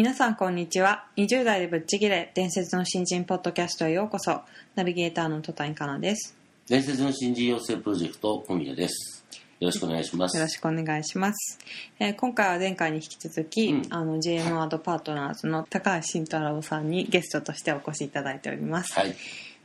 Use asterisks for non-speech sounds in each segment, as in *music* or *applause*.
皆さんこんにちは。20代でぶっちぎれ伝説の新人ポッドキャストへようこそ。ナビゲーターの戸谷香奈です。伝説の新人養成プロジェクト小宮です。よろしくお願いします。よろしくお願いします、えー今回は前回に引き続き、うん。あの GM アドパートナーズの高橋慎太郎さんにゲストとしてお越しいただいております、はい。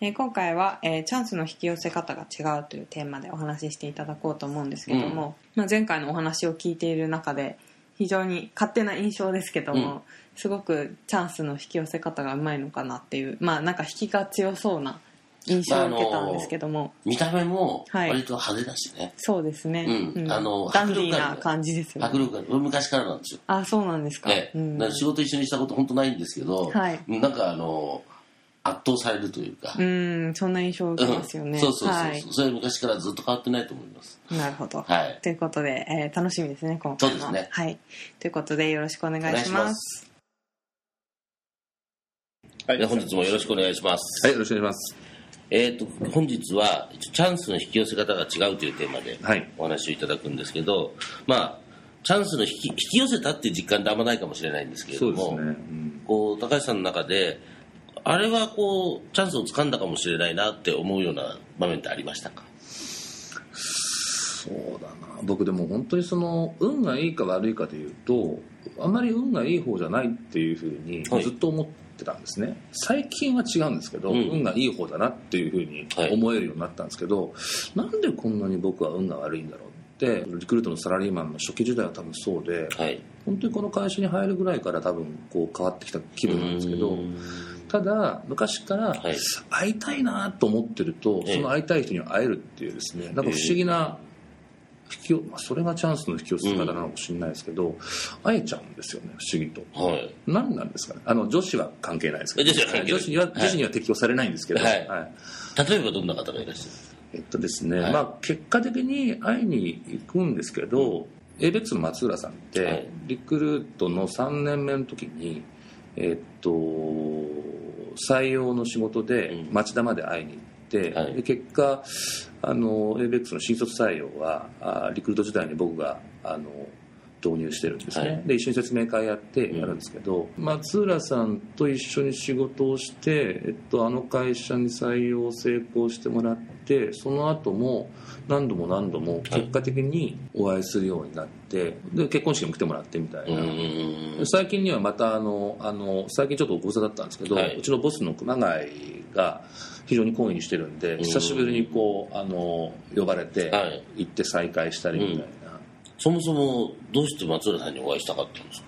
えー今回は、えーチャンスの引き寄せ方が違うというテーマでお話ししていただこうと思うんですけども、まあ、前回のお話を聞いている中で非常に勝手な印象ですけども、うん。すごくチャンスの引き寄せ方がうまいのかなっていうまあなんか引きが強そうな印象を受けたんですけども、見た目もはい。割と派手だしね、そうですね、うん。あのダンディーな感じですよね。迫力が俺昔からなんですよ、あそうなんですか、ねうん。だから仕事一緒にしたこと本当ないんですけど、はい。なんかあの圧倒されるというか、うんそんな印象を受けますよね、うん。そうそうそうそう、はい。それは昔からずっと変わってないと思います。なるほど、はい。ということで、えー楽しみですね今回もそうですね。はい。ということでよろしくお願いしまます。はい。で本日もよろしくお願いします、はい、よろしくお願いします。えー、と本日はチャンスの引き寄せ方が違うというテーマではい。お話をいただくんですけど、まあチャンスの引き引き寄せたっていう実感ってあんまないかもしれないんですけれども、うん。こう高橋さんの中であれはこうチャンスをつかんだかもしれないなって思うような場面ってありましたか？そうだな。僕でも本当にその、運がいいか悪いかでいうと、あまり運がいい方じゃないっていうふうにはい。ずっと思ってたんですね。最近は違うんですけど、うん。運がいい方だなっていうふうにはい。思えるようになったんですけど、なんでこんなに僕は運が悪いんだろうって、リクルートのサラリーマンの初期時代は多分そうで、はい。本当にこの会社に入るぐらいから多分こう変わってきた気分なんですけどただ昔からはい。会いたいなと思ってると、ええ。その会いたい人に会えるっていうですねなんか不思議な引き寄まあそれがチャンスの引き寄せ方なのかもしれないですけど、会えちゃうんですよね不思議と。はい。何なんですかね？あの女子は関係ないですけど。女子は女子にははい。女子には適用されないんですけど、はい。例えばどんな方がいらっしゃる？んですかえっとですね、はい。まあ結果的に会いに行くんですけど、ABEX の松浦さんって、はい。リクルートの3年目の時にえっと採用の仕事でうん。町田まで会いに行って、はい。で結果あの ABEX の新卒採用はあリクルート時代に僕があの導入してるんですね、はい。で一緒に説明会やってやるんですけど、松浦さんと一緒に仕事をして、えっと、あの会社に採用成功してもらってその後も何度も何度も結果的にお会いするようになってで結婚式も来てもらってみたいうな、最近にはまたあのあの最近ちょっとご無沙汰だったんですけど、はい。うちのボスの熊谷が非常に好意にしてるんでん。久しぶりにこうあの呼ばれてはい。行って再会したりみたいな。そもそもどうして松浦さんにお会いしたかったんです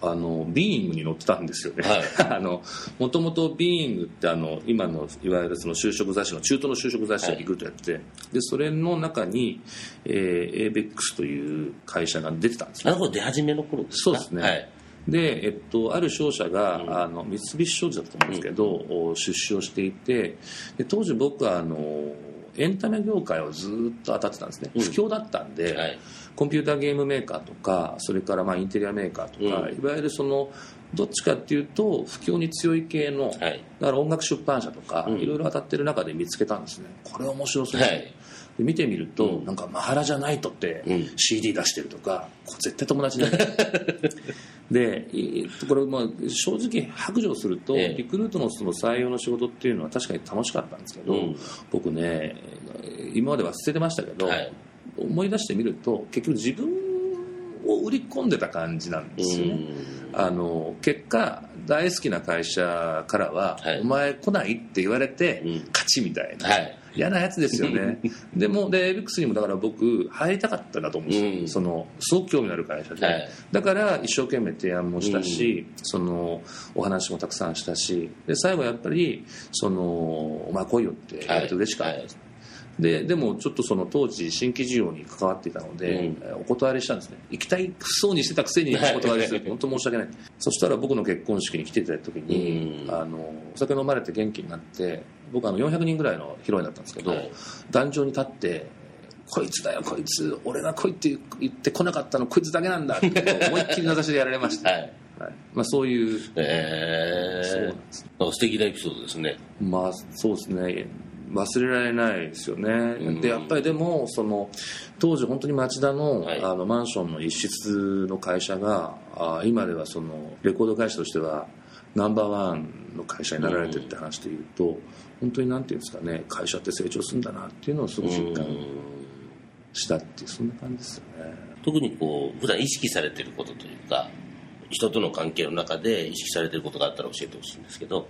あのビーイングに乗ってたんですよね、はい。*laughs* あのもともとビーイングってあの今のいわゆるその就職雑誌の中途の就職雑誌はい。をリクルートやって、でそれの中に、えー、ABEX という会社が出てたんですね。かあの頃出始めの頃ですか？そうですね。はい。で、えっと、ある商社が、うん。あの三菱商事だったと思うんですけど、お出資をしていてで当時僕はあのエンタメ業界をずっと当たってたんですね、うん。不況だったんで、はいコンピューターゲームメーカーとかそれからまあインテリアメーカーとか、うん。いわゆるそのどっちかっていうと不況に強い系の、はい。だから音楽出版社とか、うん。いろいろ当たってる中で見つけたんですね。これ面白そう、はい。で見てみると、うん。なんかマハラじゃないとってうん。CD 出してるとか、これ絶対友達だよ *laughs* でこれまあ正直白状すると、ええ。リクルートのその採用の仕事っていうのは確かに楽しかったんですけど、うん。僕ね今までは捨ててましたけど、はい思い出してみると結局自分を売り込んでた感じなんですよね、あの結果大好きな会社からは、はい。お前来ないって言われて、うん。勝ちみたいな、はい。嫌なやつですよね。*laughs* でもでエビックスにもだから僕入りたかったんだと思うんですよ、うん。そのすごく興味のある会社で、はい。だから一生懸命提案もしたし、そのお話もたくさんしたしで最後やっぱりその「お前来いよ」って言われて嬉しかった。です、ででもちょっとその当時新規事業に関わっていたので、うん。えーお断りしたんですね。行きたいそうにしてたくせに *laughs* お断りする本当申し訳ない。そしたら僕の結婚式に来ていただいた時に、うん。あのお酒飲まれて元気になって僕あの400人ぐらいの披露宴だったんですけど、はい。壇上に立ってこいつだよこいつ。俺が来いって言ってこなかったのこいつだけなんだって思いっきり名指しでやられました、*laughs* はい。はい。まあ、そういう。えそうなんーです素敵なエピソードですね。まあそうですね忘れられないですよね、うん。でやっぱりでもその当時本当に町田の,、はい。あのマンションの一室の会社があ今ではそのレコード会社としてはナンバーワンの会社になられてるって話でいうと、本当になんていうんですかね会社って成長するんだなっていうのをすごく実感うん。したっていうそんな感じですよね。特にこう普段意識されてることというか人との関係の中で意識されてることがあったら教えてほしいんですけど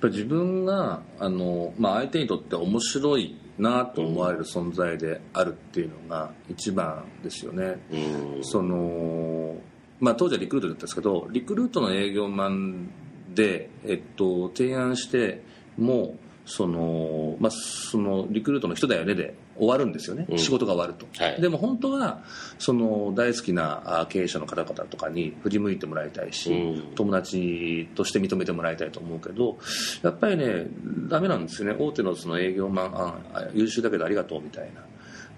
ぱり自分があの、まあ、相手にとって面白いなと思われる存在であるっていうのが一番ですよね、うん。そのまあ、当時はリクルートだったんですけどリクルートの営業マンで、えっと、提案してもその、まあ、そのリクルートの人だよねで終わるんですよね、うん。仕事が終わると、はい。でも本当はその大好きなあ経営者の方々とかに振り向いてもらいたいし、うん。友達として認めてもらいたいと思うけどやっぱりねダメなんですよね。大手のその営業マン優秀だけどありがとうみたいな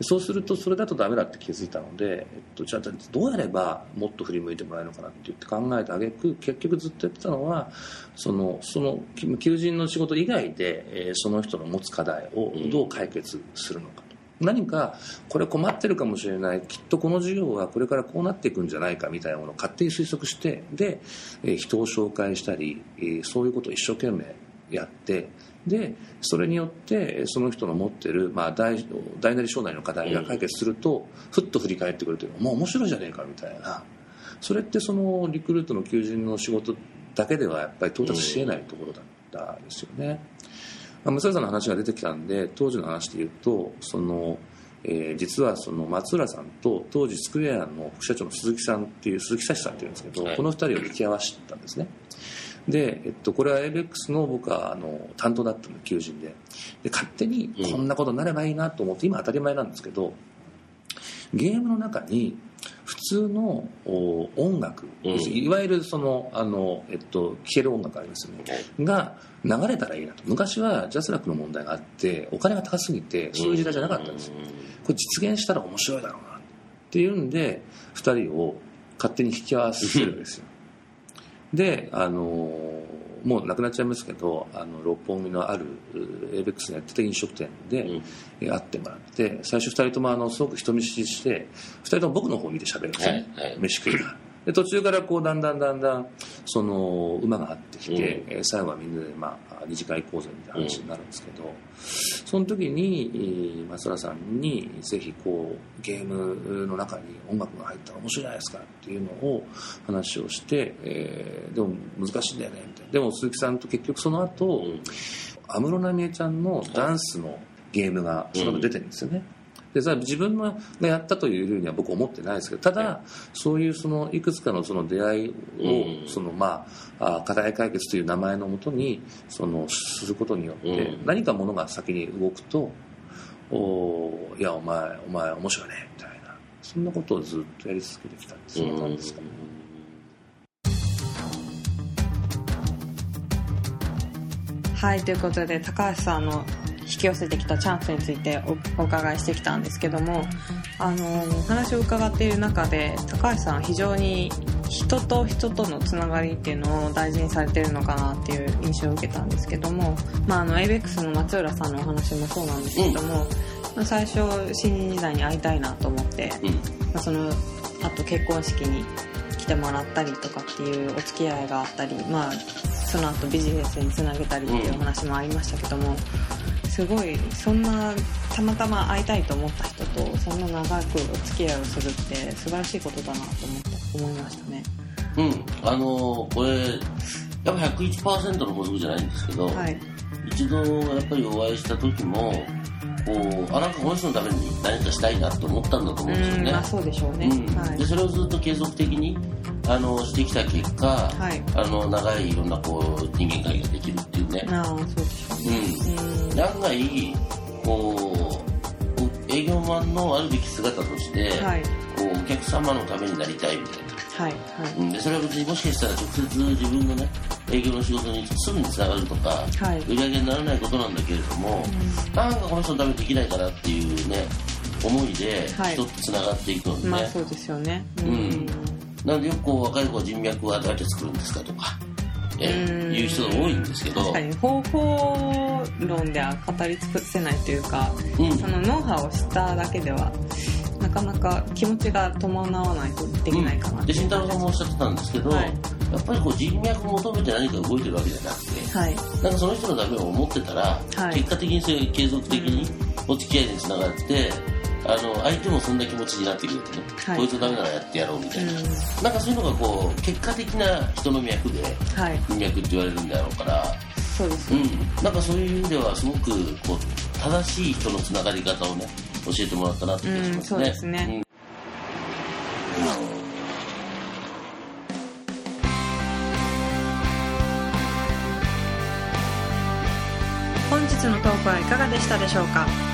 そうするとそれだとダメだって気づいたので、えっと、じゃあどうやればもっと振り向いてもらえるのかなって言って考えた挙句結局ずっとやってたのはそのそのき求人の仕事以外で、えーその人の持つ課題をどう解決するのかと。何かこれ困ってるかもしれないきっとこの事業はこれからこうなっていくんじゃないかみたいなものを勝手に推測してで、えー人を紹介したり、えーそういうことを一生懸命やってでそれによってえーその人の持ってる、まあ、大大なり小なりの課題が解決すると、ふっと振り返ってくるというのはもう面白いじゃねえかみたいな。それってそのリクルートの求人の仕事だけではやっぱり到達しえないところだったんですよね。まあ、さんの話が出てきたんで当時の話で言うとその、えー実はその松浦さんと当時スクエアの副社長の鈴木さんっていう鈴木幸さんっていうんですけど、はい。この2人を引き合わせたんですねで、えっと、これは ABEX の僕はあの担当だったの求人で。で勝手にこんなことになればいいなと思って、今当たり前なんですけどゲームの中に普通のお音楽、うん。いわゆるそのあの、えっと、聴ける音楽ありますよね、が流れたらいいなと。昔はジャスラックの問題があってお金が高すぎてそういう時代じゃなかったんです。よこれ実現したら面白いだろうなっていうんで2人を勝手に引き合わせるんですよであのもうなくなっちゃいますけどあの六本木のあるエイベックスのやってた飲食店で、会ってもらって最初2人ともあのすごく人見知りして2人とも僕の方を見て喋るんですよね、はいはい。飯食いながらで途中からこうだんだんだんだんその馬が合ってきて、うん。えー最後はみんなで、まあ、二次会行こうぜみたいな話になるんですけど、その時にえー松浦さんにぜひこうゲームの中に音楽が入ったら面白いじゃないですかっていうのを話をして、えーでも難しいんだよねみたいな。でも鈴木さんと結局その後、うん安室奈美恵ちゃんのダンスのゲームがその後出てるんですよね、でさ自分のがやったというふうには僕思ってないですけどただ、そういうそのいくつかのその出会いを、うん。そのまああ課題解決という名前のもとにそのすることによって、うん。何かものが先に動くとおいやお前お前面白いねみたいな。そんなことをずっとやり続けてきたんですそんな感じですか。ね、はいということで高橋さんの引き寄せてきたチャンスについておお伺いしてきたんですけどもあのお話を伺っている中で高橋さんは非常に人と人とのつながりっていうのを大事にされてるのかなっていう印象を受けたんですけども、まあ、あの ABEX の松浦さんのお話もそうなんですけども、まあ最初新人時代に会いたいなと思って、うん。まあ、そのあと結婚式に来てもらったりとかっていうお付き合いがあったり、まあ、その後ビジネスにつなげたりっていうお話もありましたけども、すごいそんなたまたま会いたいと思った人とそんな長くお付き合いをするって素晴らしいことだなと思って思いましたね。うん、あのーこれやっぱ101%の法則じゃないんですけど、はい、一度やっぱりお会いした時もこうあなんかこの人のために何かしたいなと思ったんだと思うんですよね。うんまあ、そうでしょうね。うん。はい。でそれをずっと継続的にあのしてきた結果、はい。あの長いいろんなこう人間関係ができるっていうね、ああそうでしょうね。うん、うん。案外こう営業マンのあるべき姿として、はい。こうお客様のためになりたいみたいな、はいはい。うん、でそれは別にもしかしたら直接自分のね営業の仕事にすぐにつながるとか、はい。売り上げにならないことなんだけれども、なんかこの人のためにできないかなっていうね思いではい。人ってつながっていくのでね、まあそうですよね。ううんなのでよくこう若い子は人脈はどうやって作るんですかとか、えーうん。いう人が多いんですけど確かに方法論では語り尽くせないというか、うん。そのノウハウを知っただけではなかなか気持ちが伴わないとできないかなうん。で慎太郎さんもおっしゃってたんですけど、はい。やっぱりこう人脈を求めて何か動いてるわけじゃなくて、はい。なんかその人のためを思ってたら、はい。結果的にそれが継続的にお付き合いにつながって、あの相手もそんな気持ちになってくるとね、はい。こいつのためならやってやろうみたいな、うん。なんかそういうのがこう結果的な人の脈ではい。人脈って言われるんだろうから、そうですね。うん、なんかそういう意味ではすごくこう正しい人のつながり方をね教えてもらったなって気がしますね。うんそうですね。本日のトークはいかがでしたでしょうか？